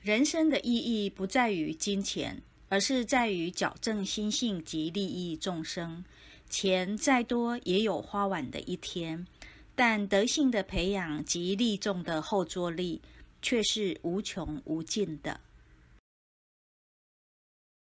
人生的意义不在于金钱而是在于矫正心性及利益众生。钱再多也有花完的一天但德性的培养及利众的后坐力却是无穷无尽的。